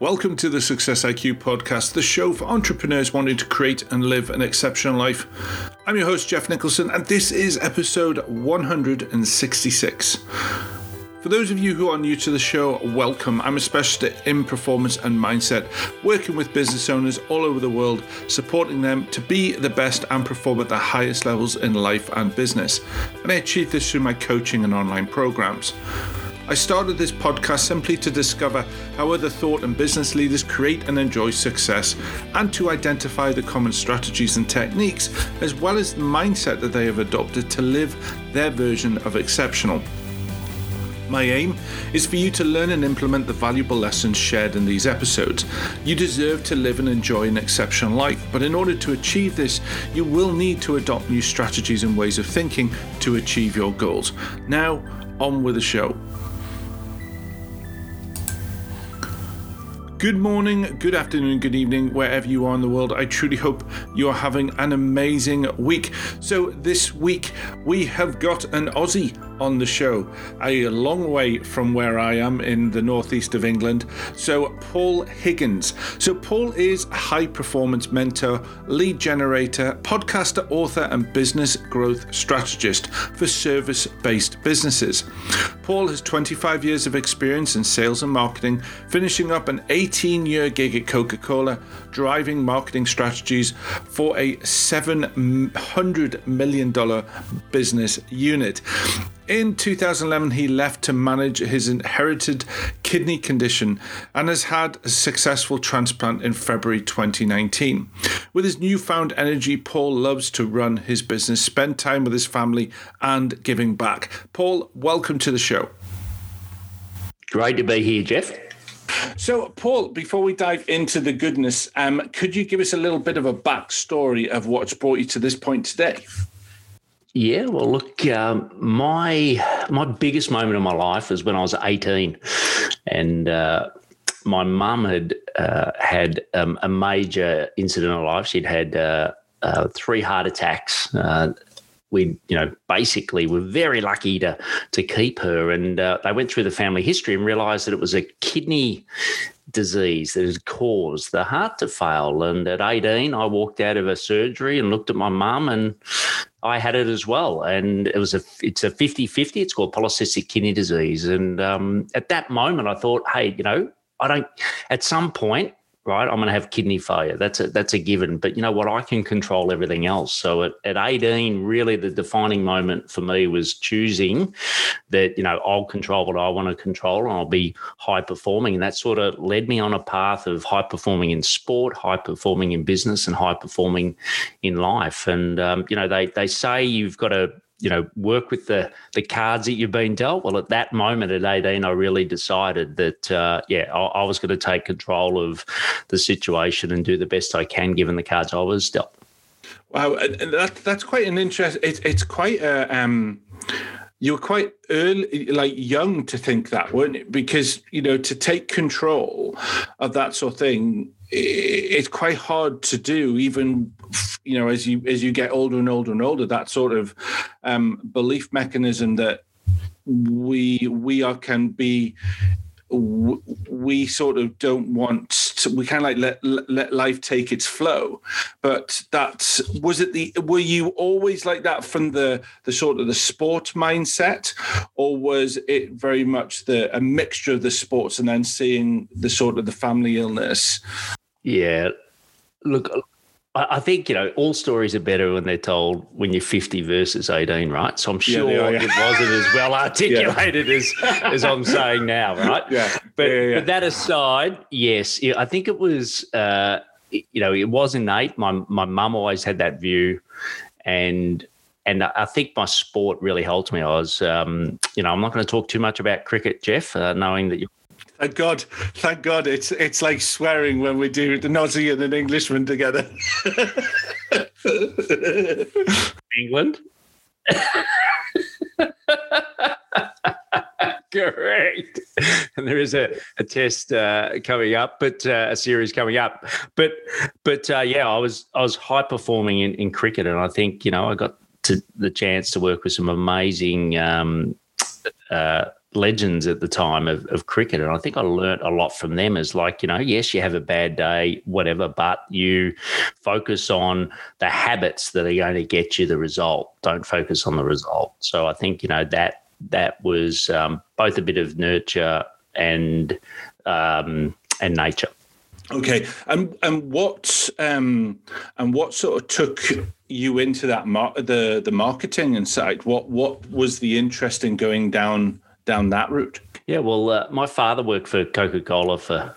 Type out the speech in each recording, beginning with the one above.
Welcome to the Success IQ podcast, the show for entrepreneurs wanting to create and live an exceptional life. I'm your host, Jeff Nicholson, and this is episode 166. For those of you who are new to the show, welcome. I'm a specialist in performance and mindset, working with business owners all over the world, supporting them to be the best and perform at the highest levels in life and business. And I achieve this through my coaching and online programs. I started this podcast simply to discover how other thought and business leaders create and enjoy success and to identify the common strategies and techniques, as well as the mindset that they have adopted to live their version of exceptional. My aim is for you to learn and implement the valuable lessons shared in these episodes. You deserve to live and enjoy an exceptional life, but in order to achieve this, you will need to adopt new strategies and ways of thinking to achieve your goals. Now, on with the show. Good morning, good afternoon, good evening, wherever you are in the world. I truly hope you are having an amazing week. So, this week we have got an Aussie on the show, a long way from where I am in the northeast of England. So, Paul Higgins. So, Paul is a high performance mentor, lead generator, podcaster, author, and business growth strategist for service based businesses. Paul has 25 years of experience in sales and marketing, finishing up an 18 year gig at Coca Cola, driving marketing strategies for a $700 million business unit. In 2011, he left to manage his inherited kidney condition and has had a successful transplant in February 2019. With his newfound energy, Paul loves to run his business, spend time with his family, and giving back. Paul, welcome to the show. Great to be here, Jeff. So, Paul, before we dive into the goodness, um, could you give us a little bit of a backstory of what's brought you to this point today? Yeah, well, look, um, my my biggest moment of my life was when I was eighteen, and uh, my mum had uh, had um, a major incident in her life. She'd had uh, uh three heart attacks. We, you know, basically were very lucky to to keep her, and uh, they went through the family history and realised that it was a kidney disease that had caused the heart to fail. And at 18, I walked out of a surgery and looked at my mum and I had it as well, and it was a it's a 50-50. It's called polycystic kidney disease, and um, at that moment, I thought, hey, you know, I don't. At some point, right? I'm going to have kidney failure. That's a that's a given. But you know what? I can control everything else. So at, at 18, really the defining moment for me was choosing that, you know, I'll control what I want to control and I'll be high performing. And that sort of led me on a path of high performing in sport, high performing in business, and high performing in life. And um, you know, they they say you've got to you know work with the the cards that you've been dealt well at that moment at 18 i really decided that uh, yeah I, I was going to take control of the situation and do the best i can given the cards i was dealt wow and that, that's quite an interest it, it's quite a um you were quite early, like young to think that, weren't it? Because you know, to take control of that sort of thing, it's quite hard to do, even you know, as you as you get older and older and older. That sort of um, belief mechanism that we we are can be we sort of don't want to, we kind of like let let life take its flow. But that was it the were you always like that from the the sort of the sport mindset? Or was it very much the a mixture of the sports and then seeing the sort of the family illness? Yeah. Look I think you know all stories are better when they're told when you're 50 versus 18, right? So I'm sure yeah, are, yeah. it wasn't as well articulated yeah. as as I'm saying now, right? Yeah. But but that aside, yes, I think it was uh, you know it was innate. My my mum always had that view, and and I think my sport really helped me. I was, um, you know, I'm not going to talk too much about cricket, Jeff, uh, knowing that you Thank God, thank God. It's it's like swearing when we do the Aussie and an Englishman together. England. Correct. And there is a, a test uh, coming up, but uh, a series coming up. But but uh, yeah, I was I was high performing in, in cricket, and I think you know I got to the chance to work with some amazing um, uh, legends at the time of, of cricket. And I think I learnt a lot from them is like, you know, yes, you have a bad day, whatever, but you focus on the habits that are going to get you the result. Don't focus on the result. So I think, you know, that that was um, both a bit of nurture and um, and nature. Okay, and and what um, and what sort of took you into that mar- the the marketing side? What what was the interest in going down down that route? Yeah, well, uh, my father worked for Coca Cola for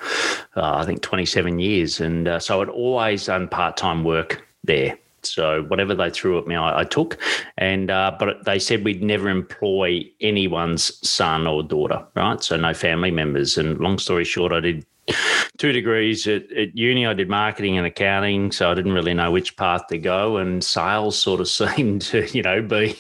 uh, I think twenty seven years, and uh, so I'd always done part time work there. So whatever they threw at me, I, I took. And uh, but they said we'd never employ anyone's son or daughter, right? So no family members. And long story short, I did two degrees at, at, uni. I did marketing and accounting, so I didn't really know which path to go. And sales sort of seemed to, you know, be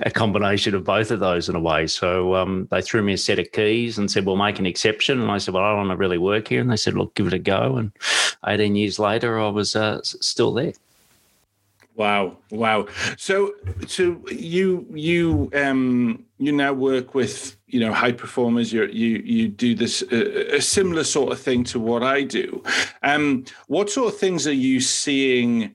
a combination of both of those in a way. So um, they threw me a set of keys and said, "We'll make an exception." And I said, "Well, I don't want to really work here." And they said, "Look, give it a go." And 18 years later, I was uh, still there. Wow, wow. So, so you you um you now work with you know high performers. You you you do this uh, a similar sort of thing to what I do. Um, what sort of things are you seeing?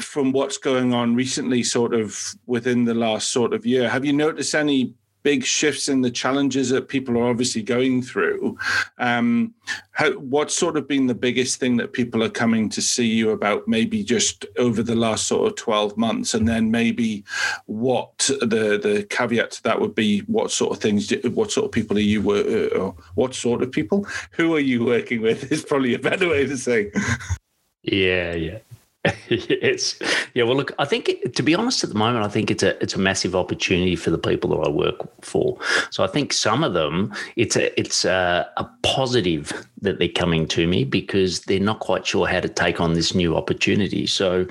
From what's going on recently, sort of within the last sort of year, have you noticed any big shifts in the challenges that people are obviously going through. Um, how, what's sort of been the biggest thing that people are coming to see you about maybe just over the last sort of 12 months? And then maybe what the, the caveat to that would be what sort of things, what sort of people are you, uh, what sort of people? Who are you working with is probably a better way to say. Yeah, yeah. it's yeah. Well, look, I think to be honest, at the moment, I think it's a it's a massive opportunity for the people that I work for. So I think some of them, it's a it's a, a positive that they're coming to me because they're not quite sure how to take on this new opportunity. So,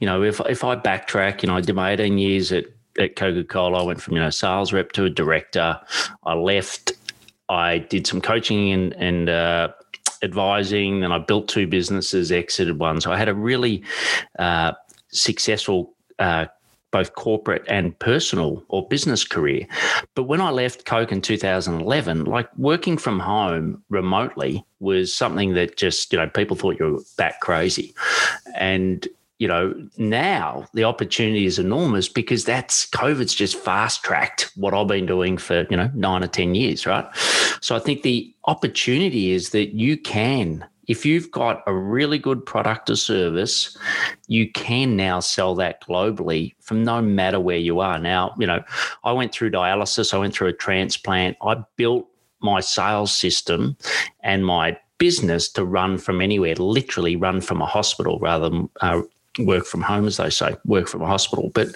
you know, if if I backtrack, you know, I did my eighteen years at at Coca Cola. I went from you know sales rep to a director. I left. I did some coaching and and uh, advising. Then I built two businesses, exited one. So I had a really uh, successful. Uh, both corporate and personal or business career. But when I left Coke in 2011, like working from home remotely was something that just, you know, people thought you were that crazy. And you know, now the opportunity is enormous because that's COVID's just fast tracked what I've been doing for, you know, nine or 10 years, right? So I think the opportunity is that you can, if you've got a really good product or service, you can now sell that globally from no matter where you are. Now, you know, I went through dialysis, I went through a transplant, I built my sales system and my business to run from anywhere, literally run from a hospital rather than uh, work from home, as they say, work from a hospital. But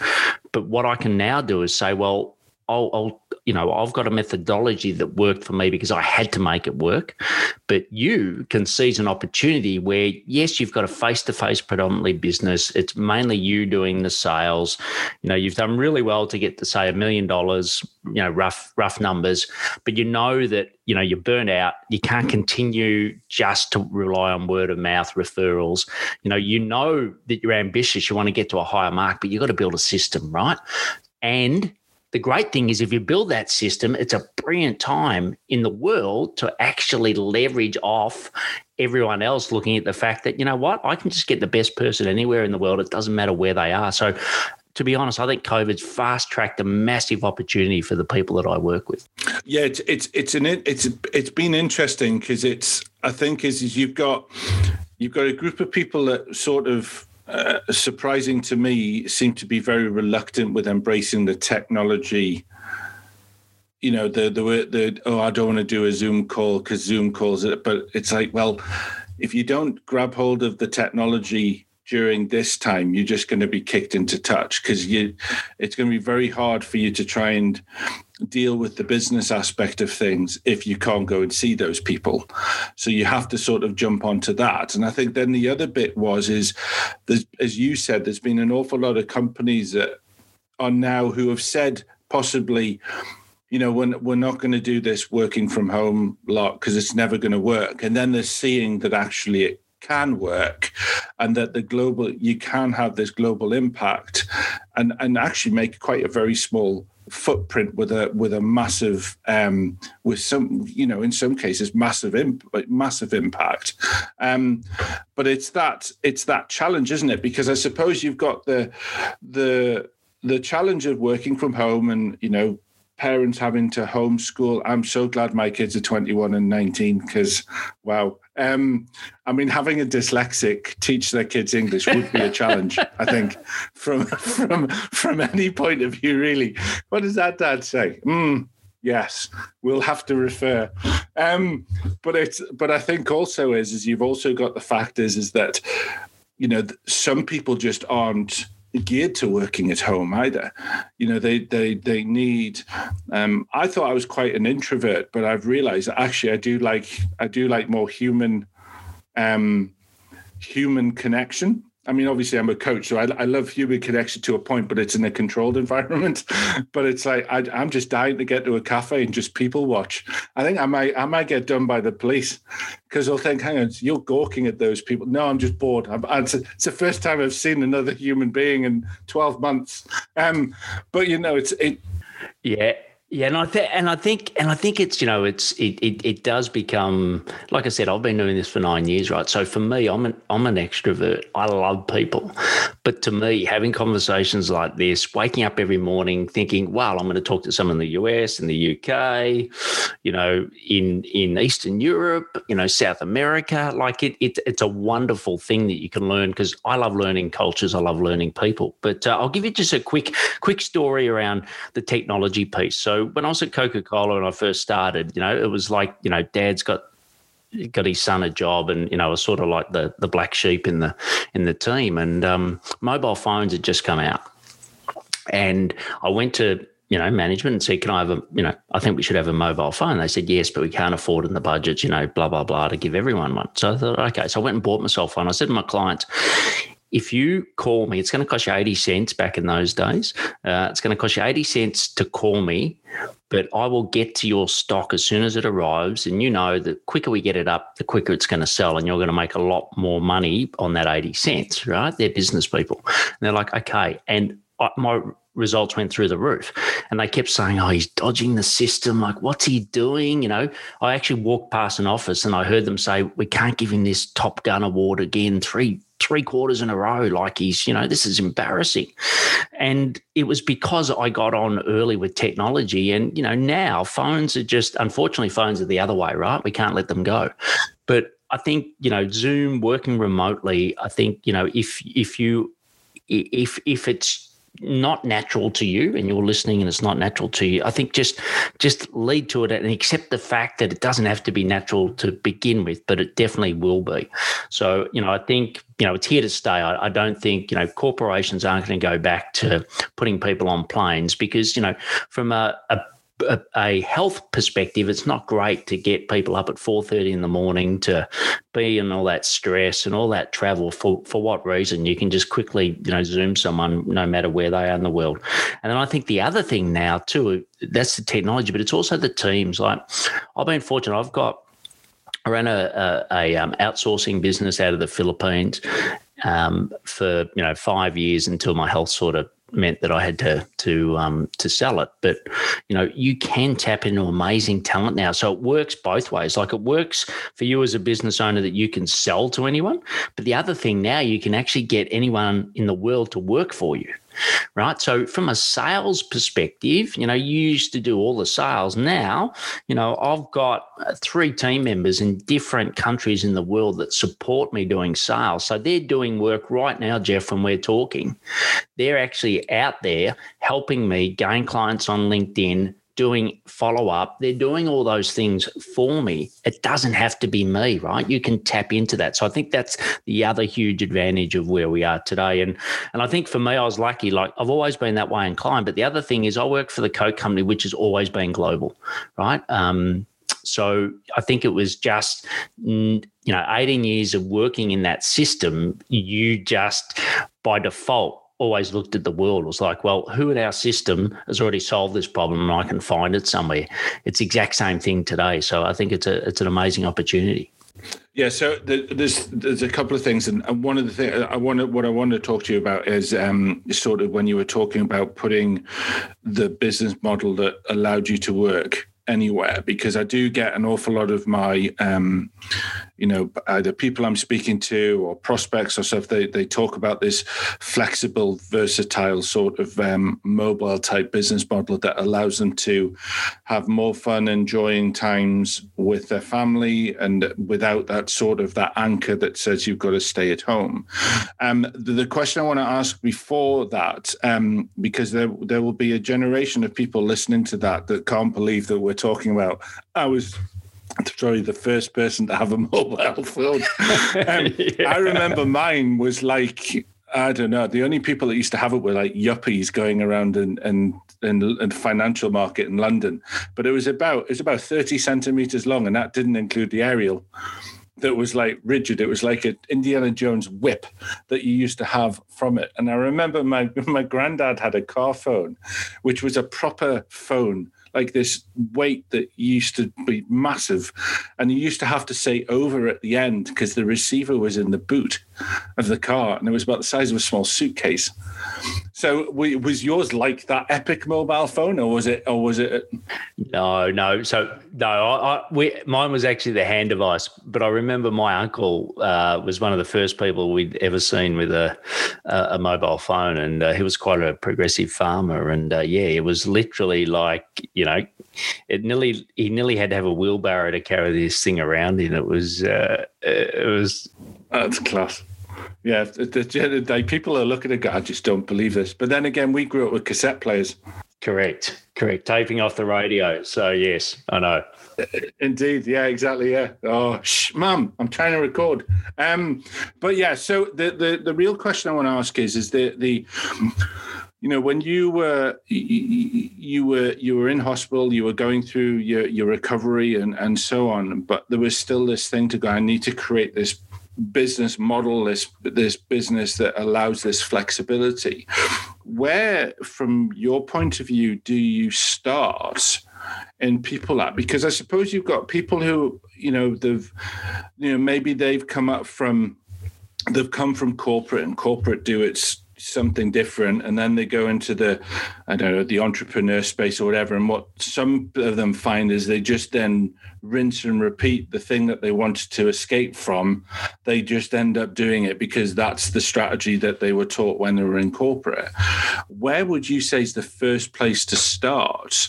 but what I can now do is say, well, I'll, I'll, you know, I've got a methodology that worked for me because I had to make it work. But you can seize an opportunity where, yes, you've got a face to face predominantly business. It's mainly you doing the sales. You know, you've done really well to get to say a million dollars, you know, rough, rough numbers, but you know that, you know, you're burnt out. You can't continue just to rely on word of mouth referrals. You know, you know that you're ambitious. You want to get to a higher mark, but you've got to build a system, right? And the great thing is if you build that system, it's a brilliant time in the world to actually leverage off everyone else looking at the fact that, you know what, I can just get the best person anywhere in the world. It doesn't matter where they are. So to be honest, I think COVID's fast tracked a massive opportunity for the people that I work with. Yeah, it's it's it's an it's it's been interesting because it's I think is, is you've got you've got a group of people that sort of uh, surprising to me, seem to be very reluctant with embracing the technology. You know, the the the oh, I don't want to do a Zoom call because Zoom calls it, but it's like, well, if you don't grab hold of the technology during this time, you're just going to be kicked into touch because you, it's going to be very hard for you to try and deal with the business aspect of things if you can't go and see those people. So you have to sort of jump onto that. And I think then the other bit was is, as you said, there's been an awful lot of companies that are now who have said possibly you know, we're, we're not going to do this working from home lot because it's never going to work. And then they're seeing that actually it can work and that the global you can have this global impact and and actually make quite a very small footprint with a with a massive um, with some you know in some cases massive imp- massive impact. Um, but it's that it's that challenge isn't it? Because i suppose you've got the the the challenge of working from home and you know parents having to homeschool i'm so glad my kids are 21 and 19 because wow um, I mean, having a dyslexic teach their kids English would be a challenge, I think, from from from any point of view. Really, what does that dad say? Mm, yes, we'll have to refer. Um, but it's but I think also is is you've also got the factors is that you know some people just aren't geared to working at home either. You know, they they they need. Um, I thought I was quite an introvert, but I've realised that actually I do like I do like more human, um, human connection. I mean, obviously, I'm a coach, so I, I, love human connection to a point, but it's in a controlled environment. but it's like I, am just dying to get to a cafe and just people watch. I think I might I might get done by the police because they'll think, "Hang on, you're gawking at those people." No, I'm just bored. I'm, it's, it's, the first time I've seen another human being in 12 months. Um, but you know, it's it. Yeah, yeah, and I think, and I think, and I think it's you know, it's it, it it does become like I said. I've been doing this for nine years, right? So for me, I'm an I'm an extrovert. I love people, but to me, having conversations like this, waking up every morning thinking, "Wow, I'm going to talk to someone in the US, in the UK, you know, in in Eastern Europe, you know, South America," like it, it it's a wonderful thing that you can learn because I love learning cultures. I love learning people. But uh, I'll give you just a quick quick story around the technology piece. So when I was at Coca Cola and I first started, you know, it was like you know, Dad's got got his son a job, and you know, I was sort of like the the black sheep in the in the team. And um, mobile phones had just come out, and I went to you know management and said, "Can I have a you know? I think we should have a mobile phone." They said, "Yes, but we can't afford in the budget." You know, blah blah blah to give everyone one. So I thought, okay, so I went and bought myself one. I said to my clients if you call me, it's going to cost you 80 cents back in those days. Uh, it's going to cost you 80 cents to call me, but I will get to your stock as soon as it arrives. And you know, the quicker we get it up, the quicker it's going to sell. And you're going to make a lot more money on that 80 cents, right? They're business people. And they're like, okay. And I, my results went through the roof. And they kept saying, Oh, he's dodging the system. Like, what's he doing? You know, I actually walked past an office and I heard them say, We can't give him this Top Gun award again three three quarters in a row. Like he's, you know, this is embarrassing. And it was because I got on early with technology. And, you know, now phones are just, unfortunately, phones are the other way, right? We can't let them go. But I think, you know, Zoom working remotely, I think, you know, if, if you, if, if it's, not natural to you and you're listening and it's not natural to you i think just just lead to it and accept the fact that it doesn't have to be natural to begin with but it definitely will be. So you know i think you know it's here to stay. I, I don't think you know corporations aren't going to go back to putting people on planes because you know from a, a a, a, health perspective, it's not great to get people up at four thirty in the morning to be in all that stress and all that travel. For for what reason? You can just quickly, you know, zoom someone no matter where they are in the world. And then I think the other thing now too, that's the technology, but it's also the teams. Like I've been fortunate. I've got I ran a, a, a um, outsourcing business out of the Philippines um, for you know five years until my health sort of meant that I had to to um, to sell it. But you know, you can tap into amazing talent now, so it works both ways. Like it works for you as a business owner that you can sell to anyone, but the other thing now you can actually get anyone in the world to work for you right? So from a sales perspective, you know, you used to do all the sales. Now, you know, I've got uh, three team members in different countries in the world that support me doing sales. So they're doing work right now, Jeff, when we're talking. They're actually out there helping me gain clients on LinkedIn, doing follow up. They're doing all those things for me. It doesn't have to be me, right? You can tap into that. So I think that's the other huge advantage of where we are today. And and I think for me, I was lucky. Like I've always been that way inclined. But the other thing is, I work for the Coke company, which has always been global, right? Um, so I think it was just you know 18 years of working in that system. You just by default always looked at the world was like, well, who in our system has already solved this problem and I can find it somewhere. It's the exact same thing today. So I think it's a it's an amazing opportunity. Yeah, so there's there's a couple of things, and one of the things I want to, what I want to talk to you about is um, sort of when you were talking about putting the business model that allowed you to work anywhere because I do get an awful lot of my, um, you know, either people I'm speaking to or prospects or stuff. They they talk about this flexible, versatile sort of um, mobile type business model that allows them to have more fun, enjoying times with their family, and without that sort of that anchor that says you've got to stay at home. Um, the, the, question I want to ask before that, um, because there there will be a generation of people listening to that that can't believe that we're talking about, I probably the first person to have a mobile phone. Um, yeah. I remember mine was like I don't know. The only people that used to have it were like yuppies going around and and in, financial market in London. But it was about it was about thirty centimeters long, and that didn't include the aerial. That was like rigid. It was like an Indiana Jones whip that you used to have from it. And I remember my my granddad had a car phone, which was a proper phone like this weight that used to be massive, and you used to have to say over at the end because the receiver was in the boot of the car, and it was about the size of a small suitcase. So, was yours like that epic mobile phone, or was it, or was it? No, no. So, no, I, I, we, mine was actually the hand device. But I remember my uncle uh, was one of the first people we'd ever seen with a a, a mobile phone, and uh, he was quite a progressive farmer. And uh, yeah, it was literally like you know, it nearly he nearly had to have a wheelbarrow to carry this thing around in. It was uh, it was that's class. Yeah, the, the, the, people are looking at it, I just don't believe this. But then again, we grew up with cassette players. Correct, correct. Taping off the radio. So yes, I know. Indeed, yeah, exactly, yeah. Oh, shh, mum, I'm trying to record. Um, but yeah, so the the the real question I want to ask is is the the you know when you were you were you were in hospital you were going through your your recovery and and so on but there was still this thing to go i need to create this business model, this this business that allows this flexibility. Where, from your point of view, do you start? in people at because I suppose you've got people who you know they've you know maybe they've come up from they've come from corporate and corporate do its something different and then they go into the i don't know the entrepreneur space or whatever. And what some of them find is they just then rinse and repeat the thing that they wanted to escape from. They just end up doing it because that's the strategy that they were taught when they were in corporate. Where would you say is the first place to start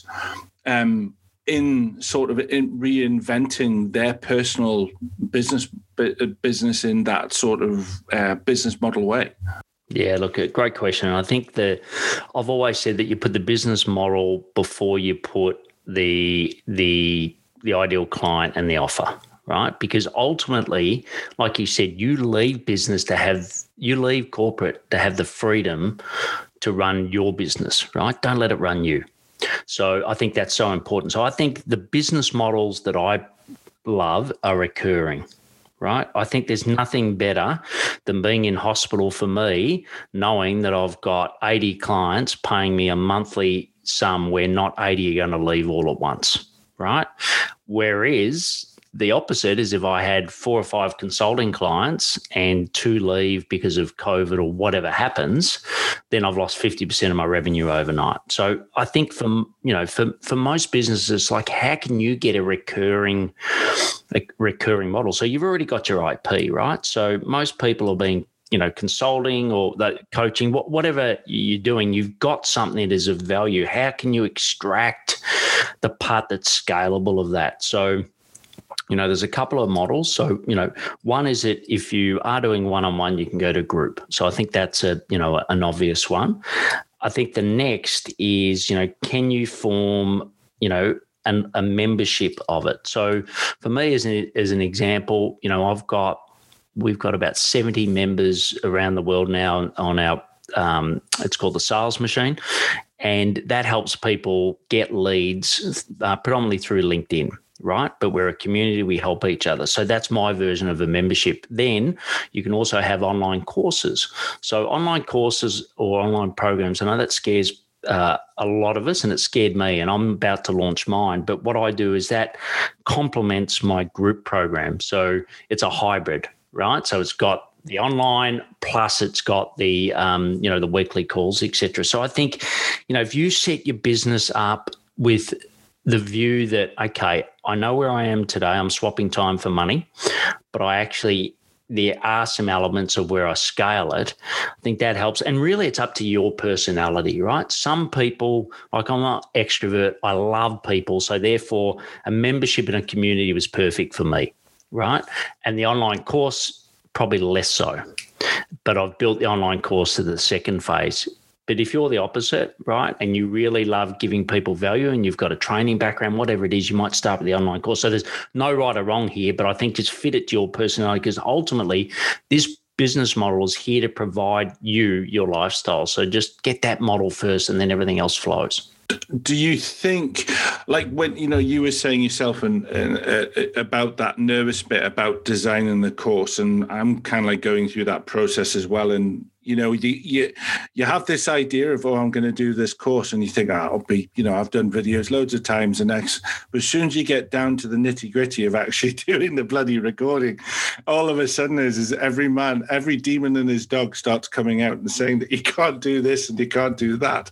um, in sort of in reinventing their personal business business in that sort of uh, business model way yeah, look, great question. I think that I've always said that you put the business model before you put the the the ideal client and the offer, right? Because ultimately, like you said, you leave business to have you leave corporate to have the freedom to run your business, right? Don't let it run you. So I think that's so important. So I think the business models that I love are recurring right? I think there's nothing better than being in hospital for me, knowing that I've got 80 clients paying me a monthly sum where not 80 are going to leave all at once, right? Whereas the opposite is if I had four or five consulting clients and two leave because of COVID or whatever happens, then I've lost 50% of my revenue overnight. So I think for you know, for for most businesses, like how can you get a recurring a recurring model? So you've already got your IP, right? So most people are being you know consulting or coaching whatever you're doing you've got something that is of value how can you extract the part that's scalable of that so you know there's a couple of models. So you know one is that if you are doing one-on-one you can go to group. So i think that's a you know an obvious one. I think the next is you know can you form you know an, a membership of it? So for me as an, as an example you know i've got we've got about 70 members around the world now on our um, it's called the sales machine. And that helps people get leads uh, predominantly through linkedin right? But we're a community, we help each other. So that's my version of a membership. Then you can also have online courses. So online courses or online programs, I know that scares uh, a lot of us, and it scared me. And I'm about to launch mine. But what I do is that complements my group program. So it's a hybrid, right? So it's got the online plus it's got the um, you know the weekly calls etc so i think you know if you set your business up with the view that okay i know where i am today i'm swapping time for money but i actually there are some elements of where I scale it. I think that helps. And really, it's up to your personality, right? Some people, like I'm not extrovert, I love people. So, therefore, a membership in a community was perfect for me, right? And the online course probably less so. But I've built the online course to the second phase. But if you're the opposite, right, and you really love giving people value and you've got a training background, whatever it is, you might start with the online course. So there's no right or wrong here, but I think just fit it to your personality because ultimately this business model is here to provide you your lifestyle. So just get that model first and then everything else flows do you think like when you know you were saying yourself and, and uh, about that nervous bit about designing the course and i'm kind of like going through that process as well and you know you you, you have this idea of oh i'm going to do this course and you think oh, i'll be you know i've done videos loads of times and next but as soon as you get down to the nitty gritty of actually doing the bloody recording all of a sudden is, is every man every demon and his dog starts coming out and saying that you can't do this and you can't do that.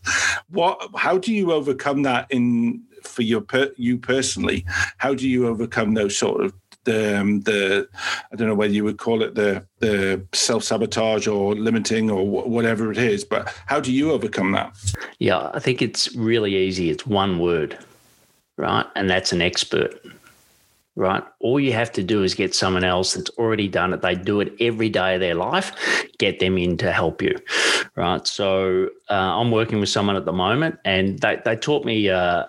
What how do you overcome that in for your per, you personally? How do you overcome those sort of the um, the I don't know whether you would call it the the self sabotage or limiting or whatever it is. But how do you overcome that? Yeah, I think it's really easy. It's one word, right, and that's an expert. Right. All you have to do is get someone else that's already done it. They do it every day of their life. Get them in to help you. Right. So uh, I'm working with someone at the moment, and they they taught me. Uh,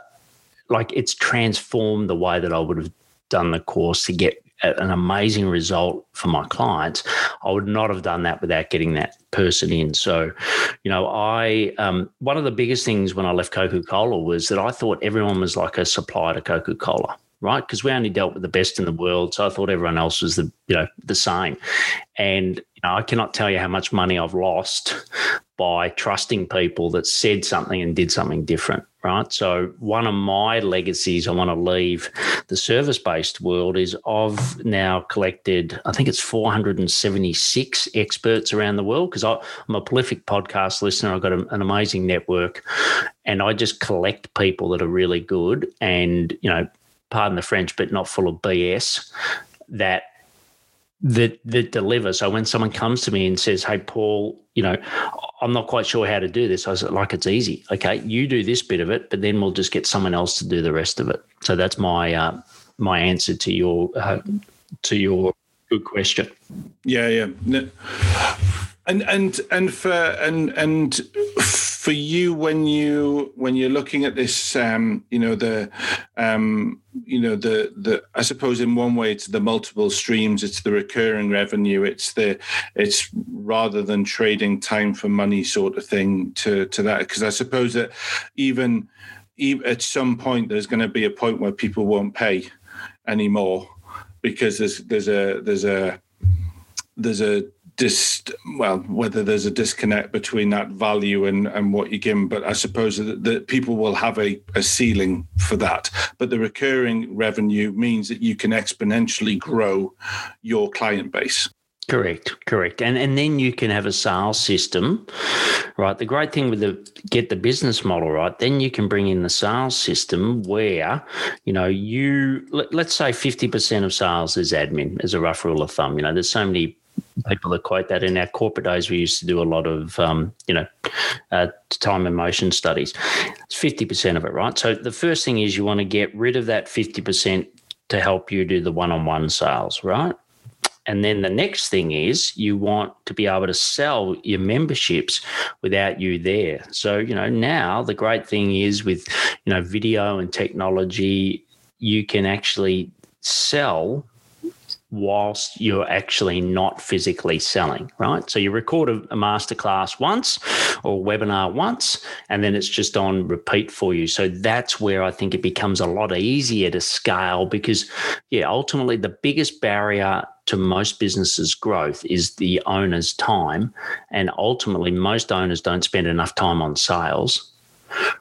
like it's transformed the way that I would have done the course to get an amazing result for my clients, I would not have done that without getting that person in. So, you know, I um, one of the biggest things when I left Coca Cola was that I thought everyone was like a supplier to Coca Cola, right? Because we only dealt with the best in the world, so I thought everyone else was the you know the same. And you know, I cannot tell you how much money I've lost by trusting people that said something and did something different right? So, one of my legacies I want to leave the service based world is I've now collected, I think it's 476 experts around the world because I'm a prolific podcast listener. I've got a, an amazing network and I just collect people that are really good and, you know, pardon the French, but not full of BS that that that deliver. So when someone comes to me and says, "Hey, Paul, you know, I'm not quite sure how to do this," I said, "Like it's easy. Okay, you do this bit of it, but then we'll just get someone else to do the rest of it." So that's my uh, my answer to your uh, to your good question. Yeah, yeah. And and and for and and for you when you when you're looking at this, um, you know the, um, you know the the I suppose in one way it's the multiple streams, it's the recurring revenue, it's the it's rather than trading time for money sort of thing to to that. Because I suppose that even, even at some point there's going to be a point where people won't pay anymore because there's there's a there's a there's a dis well whether there's a disconnect between that value and and what you give but i suppose that, that people will have a, a ceiling for that but the recurring revenue means that you can exponentially grow your client base Correct, correct. And and then you can have a sales system, right? The great thing with the get the business model, right? Then you can bring in the sales system where, you know, you let, us say 50% of sales is admin as a rough rule of thumb. You know, there's so many people that quote that in our corporate days we used to do a lot of um, you know uh, time and motion studies. It's 50% of it right? So the first thing is you want to get rid of that 50% to help you do the one-on-one sales right? And then the next thing is you want to be able to sell your memberships without you there. So, you know, now the great thing is with, you know, video and technology, you can actually sell whilst you're actually not physically selling, right? So you record a, a masterclass once or webinar once, and then it's just on repeat for you. So that's where I think it becomes a lot easier to scale because, yeah, ultimately the biggest barrier to most businesses' growth is the owner's time. And ultimately, most owners don't spend enough time on sales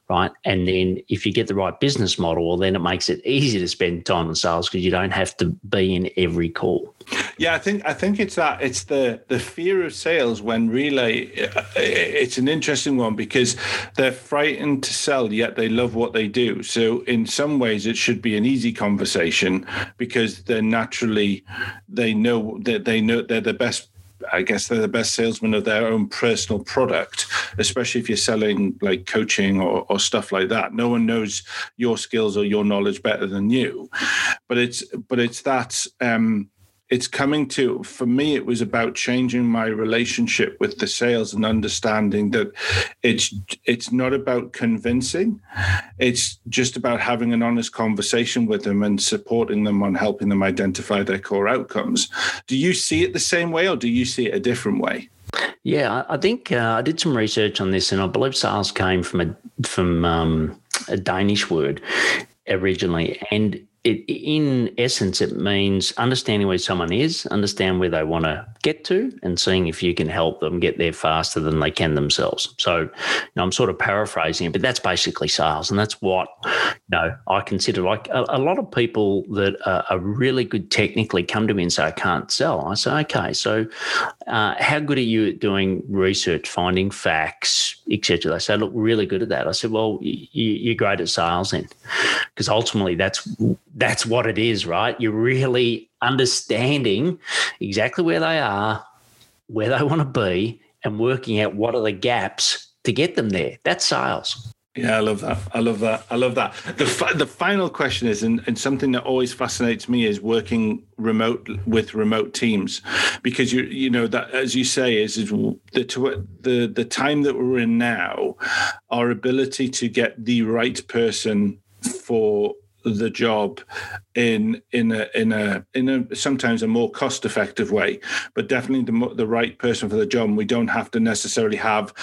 right? And then if you get the right business model, well, then it makes it easy to spend time on sales because you don't have to be in every call. Yeah, I think I think it's that it's the the fear of sales when relay. Uh, it's an interesting one because they're frightened to sell, yet they love what they do. So in some ways, it should be an easy conversation because they're naturally they know that they know they're the best I guess they're the best salesman of their own personal product, especially if you're selling like coaching or, or stuff like that. No one knows your skills or your knowledge better than you. But it's but it's that um, it's coming to for me it was about changing my relationship with the sales and understanding that it's it's not about convincing. It's just about having an honest conversation with them and supporting them on helping them identify their core outcomes. Do you see it the same way or do you see it a different way? Yeah i think uh, i did some research on this and i believe sales came from a from um, a danish word originally and it, in essence, it means understanding where someone is, understand where they want to get to, and seeing if you can help them get there faster than they can themselves. So, you know, I'm sort of paraphrasing it, but that's basically sales, and that's what you know I consider. Like a, a lot of people that are, are, really good technically come to me and say, "I can't sell." I say, "Okay, so uh, how good are you at doing research, finding facts, etc.?" They say, "Look, really good at that." I said, "Well, you, you're great at sales then," because ultimately that's that's what it is, right? You're really understanding exactly where they are, where they want to be, and working out what are the gaps to get them there. That's sales. Yeah, I love that. I love that. I love that. The the final question is, and, and something that always fascinates me is working remote with remote teams, because you you know that as you say is, is the the the time that we're in now, our ability to get the right person for the job in in a in a in a sometimes a more cost effective way. But definitely the, the right person for the job. We don't have to necessarily have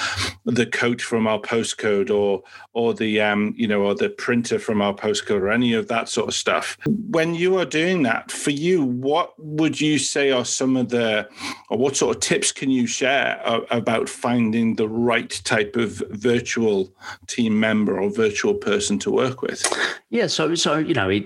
the coach from our postcode or or the um you know or the printer from our postcode or any of that sort of stuff. When you are doing that for you what would you say are some of the or what sort of tips can you share about finding the right type of virtual team member or virtual person to work with? Yeah so so you know it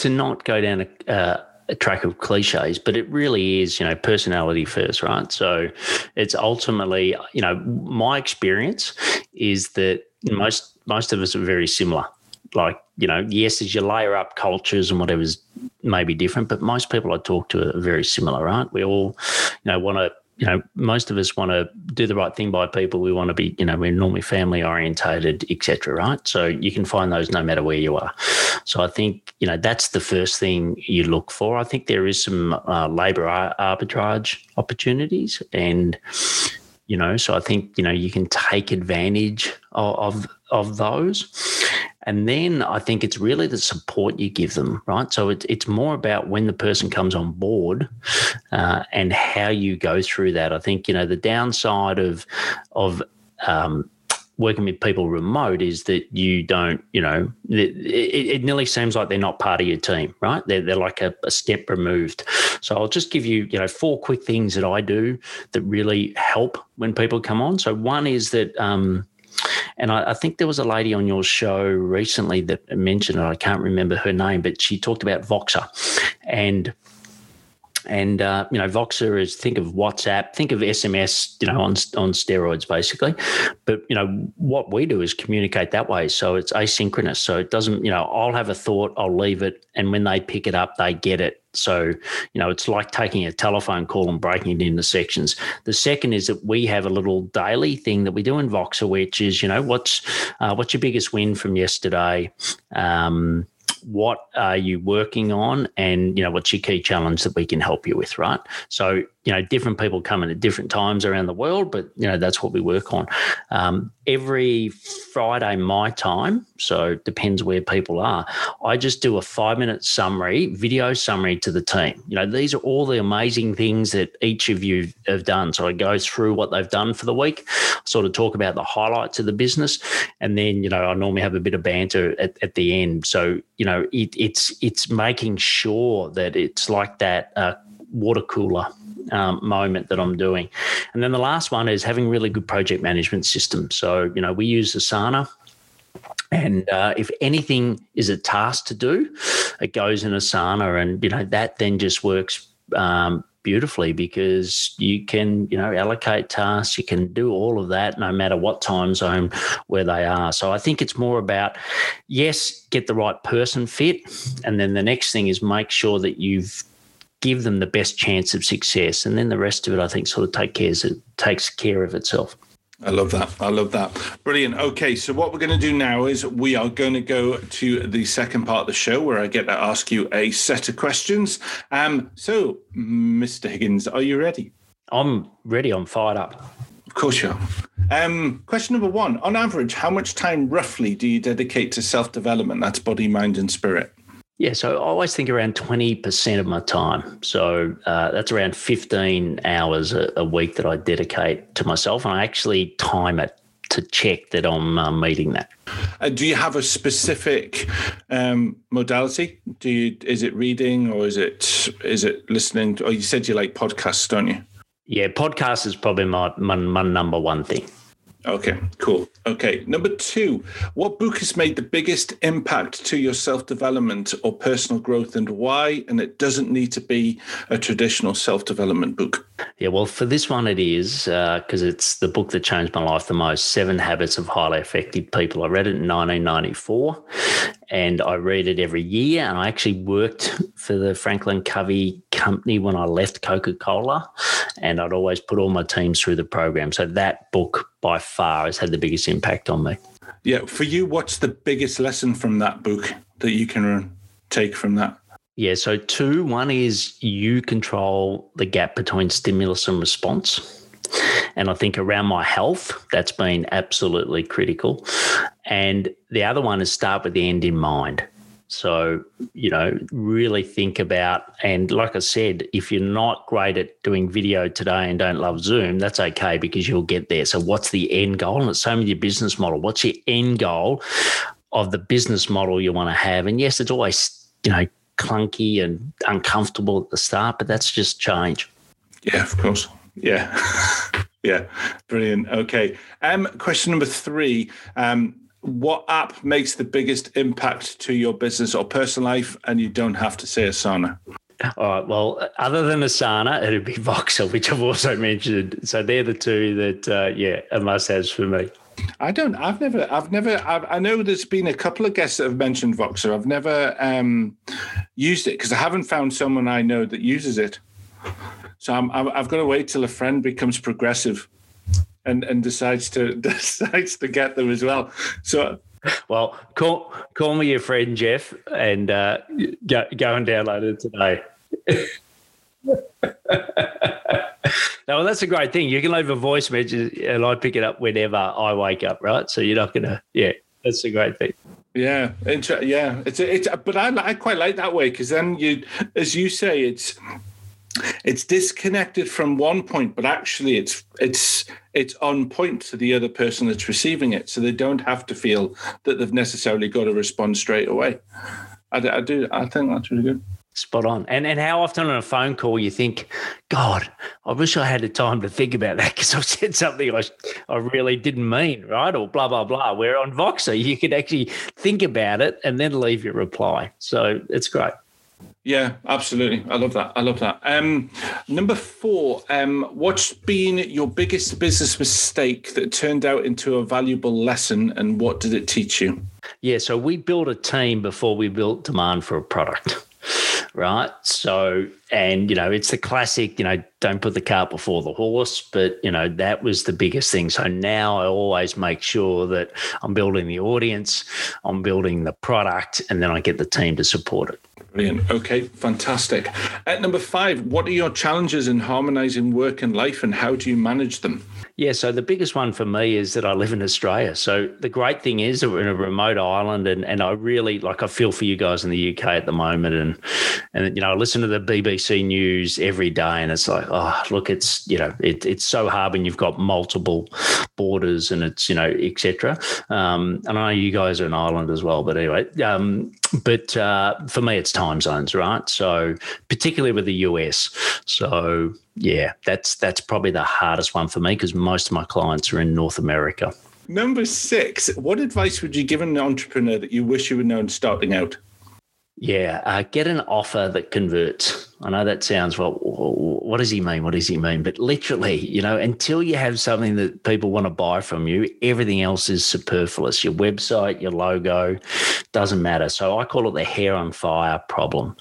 to not go down a, uh, a track of cliches, but it really is, you know, personality first, right? So it's ultimately, you know, my experience is that most most of us are very similar. Like, you know, yes, as you layer up cultures and whatever's maybe different, but most people I talk to are very similar, right? We all, you know, want to you know, most of us want to do the right thing by people. We want to be, you know, we're normally family orientated, etc. Right? So you can find those no matter where you are. So I think you know that's the first thing you look for. I think there is some uh, labour arbitrage opportunities, and you know, so I think you know you can take advantage of, of, of those. And then I think it's really the support you give them, right? So it's it's more about when the person comes on board uh, and how you go through that. I think you know the downside of of um, working with people remote is that you don't, you know, it, it, nearly seems like they're not part of your team, right? They're, they're like a, a, step removed. So I'll just give you, you know, four quick things that I do that really help when people come on. So one is that um, and I, I, think there was a lady on your show recently that mentioned it. I can't remember her name, but she talked about Voxer. And and uh, you know, Voxer is think of WhatsApp, think of SMS, you know, on on steroids basically. But you know, what we do is communicate that way, so it's asynchronous. So it doesn't, you know, I'll have a thought, I'll leave it, and when they pick it up, they get it. So you know, it's like taking a telephone call and breaking it into sections. The second is that we have a little daily thing that we do in Voxer, which is you know, what's uh, what's your biggest win from yesterday. Um, what are you working on and you know what's your key challenge that we can help you with right? So you know different people come in at different times around the world but you know that's what we work on. Um, every friday my time so depends where people are i just do a five minute summary video summary to the team. You know these are all the amazing things that each of you have done. So i go through what they've done for the week sort of talk about the highlights of the business and then you know i normally have a bit of banter at, at the end. So you know it, it's it's making sure that it's like that uh, water cooler um, moment that I'm doing. And then the last one is having really good project management systems. So, you know, we use Asana And uh, if anything is a task to do, it goes in Asana, and you know that then just works um, beautifully because you can you know allocate tasks you can do all of that no matter what time zone where they are so i think it's more about yes get the right person fit and then the next thing is make sure that you've give them the best chance of success and then the rest of it i think sort of take care of, takes care of itself I love that. I love that. Brilliant. Okay, so what we're going to do now is we are going to go to the second part of the show where I get to ask you a set of questions. Um, so, Mr. Higgins, are you ready? I'm ready. I'm fired up. Of course you are. Um, question number one: On average, how much time roughly do you dedicate to self development? That's body, mind, and spirit. Yeah, so I always think around 20% of my time. So uh, that's around 15 hours a, a, week that I dedicate to myself. And I actually time it to check that I'm uh, meeting that. Uh, do you have a specific um, modality? Do you is it reading or is it is it listening? To, or you said you like podcasts, don't you? Yeah, podcast is probably my, my, my number one thing. Okay, cool. Okay, number two, what book has made the biggest impact to your self development or personal growth and why? And it doesn't need to be a traditional self development book. Yeah, well, for this one, it is because uh, it's the book that changed my life the most Seven Habits of Highly Effective People. I read it in 1994 and I read it every year. And I actually worked for the Franklin Covey company when I left Coca Cola, and I'd always put all my teams through the program. So that book by far has had the biggest impact on me. Yeah, for you, what's the biggest lesson from that book that you can uh, take from that? Yeah, so two. One is you control the gap between stimulus and response. And I think around my health, that's been absolutely critical. And the other one is start with the end in mind. So, you know, really think about, and like I said, if you're not great at doing video today and don't love Zoom, that's okay because you'll get there. So, what's the end goal? And it's same with your business model. What's your end goal of the business model you want to have? And yes, it's always, you know, clunky and uncomfortable at the start, but that's just change. Yeah, of course. Yeah. yeah. Brilliant. Okay. Um, question number three. Um, what app makes the biggest impact to your business or personal life? And you don't have to say Asana. All right. Well, other than Asana, it'd be Voxer, which I've also mentioned. So they're the two that, uh, yeah, are must-haves for me. I don't. I've never. I've never. I've, i know there's been a couple of guests that have mentioned Voxer. I've never um, used it because I haven't found someone I know that uses it. So I'm, i have got to wait till a friend becomes progressive and and decides to decides to get them as well. So well, call call me your friend Jeff and uh, go go and download it today. no, that's a great thing. You can leave a voice message and I pick it up whenever I wake up, right? So you're not gonna, yeah, that's a great thing. Yeah, it's, yeah, it's it's, but I I quite like that way because then you, as you say, it's it's disconnected from one point, but actually it's it's it's on point to the other person that's receiving it, so they don't have to feel that they've necessarily got to respond straight away. I, I do. I think that's really good. Spot on. And and how often on a phone call you think, God, I wish I had the time to think about that because I've said something I, I really didn't mean, right? Or blah, blah, blah. Where on Voxer, you could actually think about it and then leave your reply. So it's great. Yeah, absolutely. I love that. I love that. Um, number four, um, what's been your biggest business mistake that turned out into a valuable lesson and what did it teach you? Yeah, so we built a team before we built demand for a product right? So, and you know, it's the classic, you know, don't put the cart before the horse, but you know, that was the biggest thing. So now I always make sure that I'm building the audience, I'm building the product, and then I get the team to support it. Brilliant. Okay, fantastic. At number five, what are your challenges in harmonizing work and life and how do you manage them? Yeah, so the biggest one for me is that I live in Australia. So the great thing is that we're in a remote island, and, and I really like I feel for you guys in the UK at the moment, and and you know I listen to the BBC News every day, and it's like oh look, it's you know it, it's so hard when you've got multiple borders and it's you know etc. Um, and I know you guys are an island as well, but anyway, um, but uh, for me it's time zones, right? So particularly with the US, so yeah, that's that's probably the hardest one for me because most of my clients are in North America. Number six, what advice would you give an entrepreneur that you wish you had known starting out? Yeah, uh, get an offer that converts. I know that sounds well. What does he mean? What does he mean? But literally, you know, until you have something that people want to buy from you, everything else is superfluous. Your website, your logo, doesn't matter. So I call it the hair on fire problem,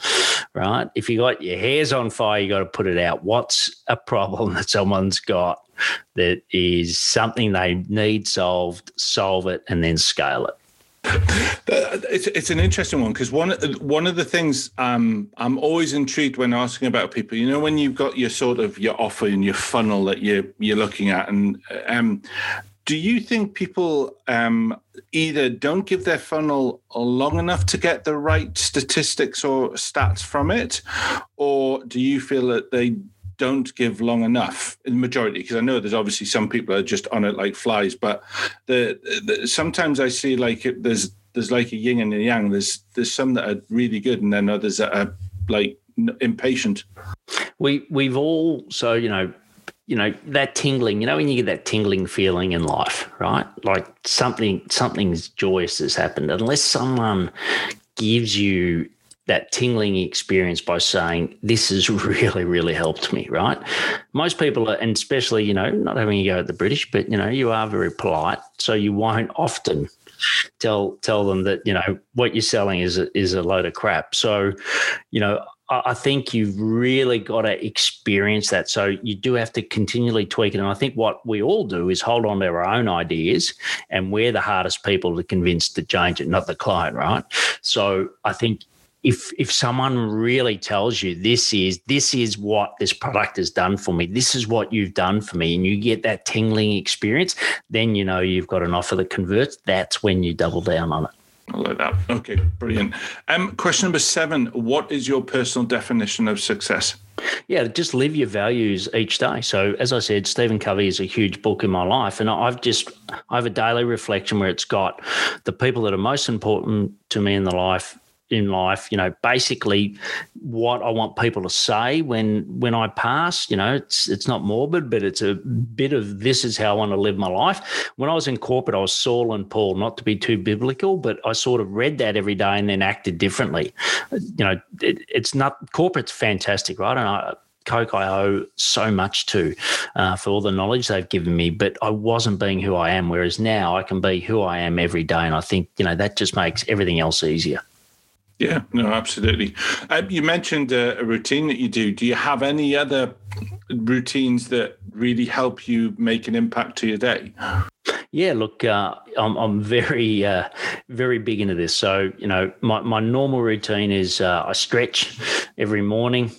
right? If you got your hairs on fire, you got to put it out. What's a problem that someone's got that is something they need solved? Solve it and then scale it. It's, it's an interesting one because one one of the things um, I'm always intrigued when asking about people. You know, when you've got your sort of your offer and your funnel that you're you're looking at, and um, do you think people um, either don't give their funnel long enough to get the right statistics or stats from it, or do you feel that they don't give long enough in the majority because I know there's obviously some people are just on it like flies, but the, the sometimes I see like it, there's there's like a yin and a yang. There's there's some that are really good and then others that are like impatient. We we've all so you know you know that tingling you know when you get that tingling feeling in life right like something something's joyous has happened unless someone gives you that tingling experience by saying, This has really, really helped me, right? Most people are, and especially, you know, not having a go at the British, but, you know, you are very polite. So you won't often tell tell them that, you know, what you're selling is a, is a load of crap. So, you know, I think you've really got to experience that. So you do have to continually tweak it. And I think what we all do is hold on to our own ideas, and we're the hardest people to convince to change it, not the client, right? So I think if if someone really tells you this is this is what this product has done for me this is what you've done for me and you get that tingling experience then you know you've got an offer that converts that's when you double down on it I like that. Okay, brilliant. Um, question number seven: What is your personal definition of success? Yeah, just live your values each day. So, as I said, Stephen Covey is a huge book in my life, and I've just I have a daily reflection where it's got the people that are most important to me in the life in life you know basically what i want people to say when when i pass you know it's it's not morbid but it's a bit of this is how i want to live my life when i was in corporate i was saul and paul not to be too biblical but i sort of read that every day and then acted differently you know it, it's not corporate's fantastic right and i Coke I owe so much to uh, for all the knowledge they've given me, but I wasn't being who I am. Whereas now I can be who I am every day. And I think, you know, that just makes everything else easier. Yeah, no, absolutely. Uh, you mentioned uh, a routine that you do. Do you have any other routines that really help you make an impact to your day? Yeah, look, uh, I'm, I'm very, uh, very big into this. So, you know, my, my normal routine is uh, I stretch every morning.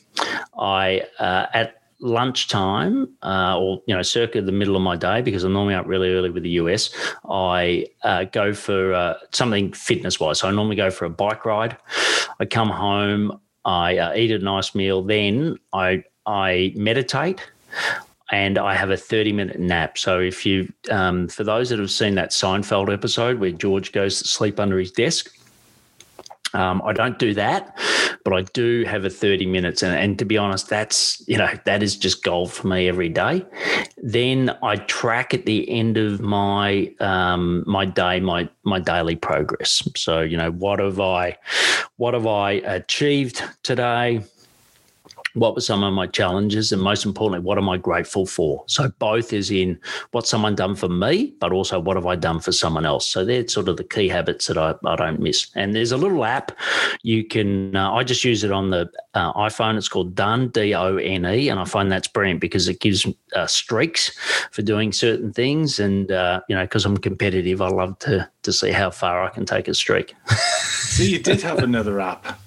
I, uh, at lunchtime uh, or you know circa the middle of my day because i'm normally up really early with the us i uh, go for uh, something fitness wise so i normally go for a bike ride i come home i uh, eat a nice meal then i i meditate and I have a 30 minute nap. So, if you, um, for those that have seen that Seinfeld episode where George goes to sleep under his desk, um, I don't do that, but I do have a 30 minutes. And, and, to be honest, that's, you know, that is just gold for me every day. Then I track at the end of my, um, my day, my, my daily progress. So, you know, what have I, what have I achieved today? What were some of my challenges and most importantly what am i grateful for? So both is in what someone done for me but also what have i done for someone else. So they're sort of the key habits that i, I don't miss. And there's a little app you can uh, i just use it on the uh, iphone. It's called done d-o-n-e and i find that's brilliant because it gives uh, streaks for doing certain things. And uh, you know because i'm competitive i love to to see how far i can take a streak. So you did have another app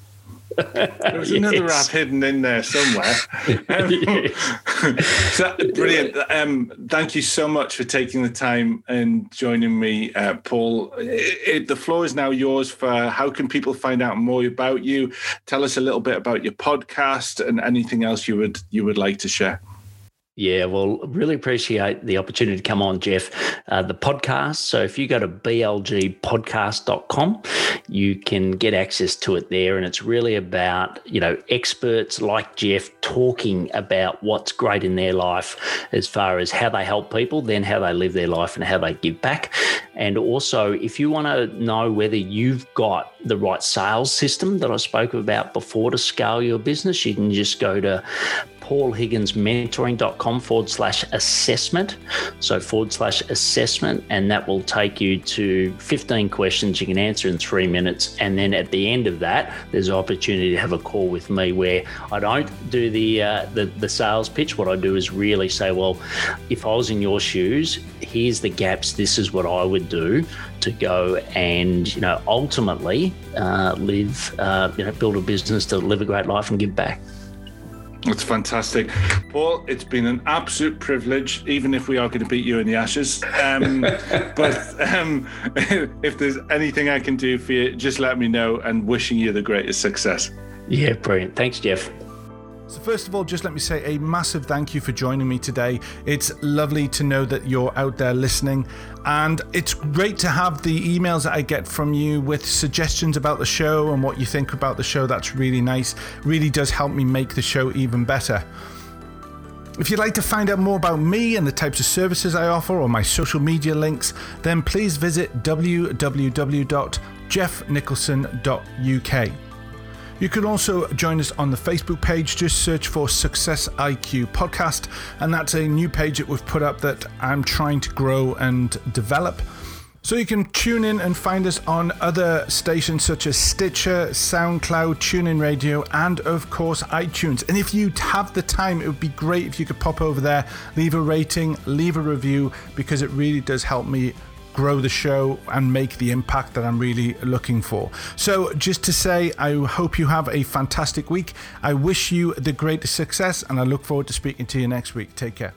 there was another yes. app hidden in there somewhere. Um, so, brilliant. Um, thank you so much for taking the time and joining me, uh, Paul. It, it, the floor is now yours for how can people find out more about you? Tell us a little bit about your podcast and anything else you would you would like to share. Yeah, well, really appreciate the opportunity to come on, Jeff. Uh, the podcast. So if you go to blgpodcast.com, you can get access to it there. And it's really about, you know, experts like Jeff talking about what's great in their life as far as how they help people, then how they live their life and how they give back. And also, if you want to know whether you've got the right sales system that I spoke about before to scale your business, you can just go to paulhigginsmentoring.com forward slash assessment. So forward slash assessment, and that will take you to 15 questions you can answer in three minutes. And then at the end of that, there's an opportunity to have a call with me where I don't do the, uh, the, the sales pitch. What I do is really say, well, if I was in your shoes, here's the gaps. This is what I would do to go and, you know, ultimately uh, live, uh, you know, build a business to live a great life and give back. That's fantastic. Paul, it's been an absolute privilege, even if we are going to beat you in the ashes. Um, but um, if there's anything I can do for you, just let me know and wishing you the greatest success. Yeah, brilliant. Thanks, Jeff. So, first of all, just let me say a massive thank you for joining me today. It's lovely to know that you're out there listening, and it's great to have the emails that I get from you with suggestions about the show and what you think about the show. That's really nice. Really does help me make the show even better. If you'd like to find out more about me and the types of services I offer or my social media links, then please visit www.jeffnicholson.uk. You can also join us on the Facebook page. Just search for Success IQ Podcast, and that's a new page that we've put up that I'm trying to grow and develop. So you can tune in and find us on other stations such as Stitcher, SoundCloud, TuneIn Radio, and of course iTunes. And if you have the time, it would be great if you could pop over there, leave a rating, leave a review, because it really does help me grow the show and make the impact that I'm really looking for. So, just to say, I hope you have a fantastic week. I wish you the greatest success and I look forward to speaking to you next week. Take care.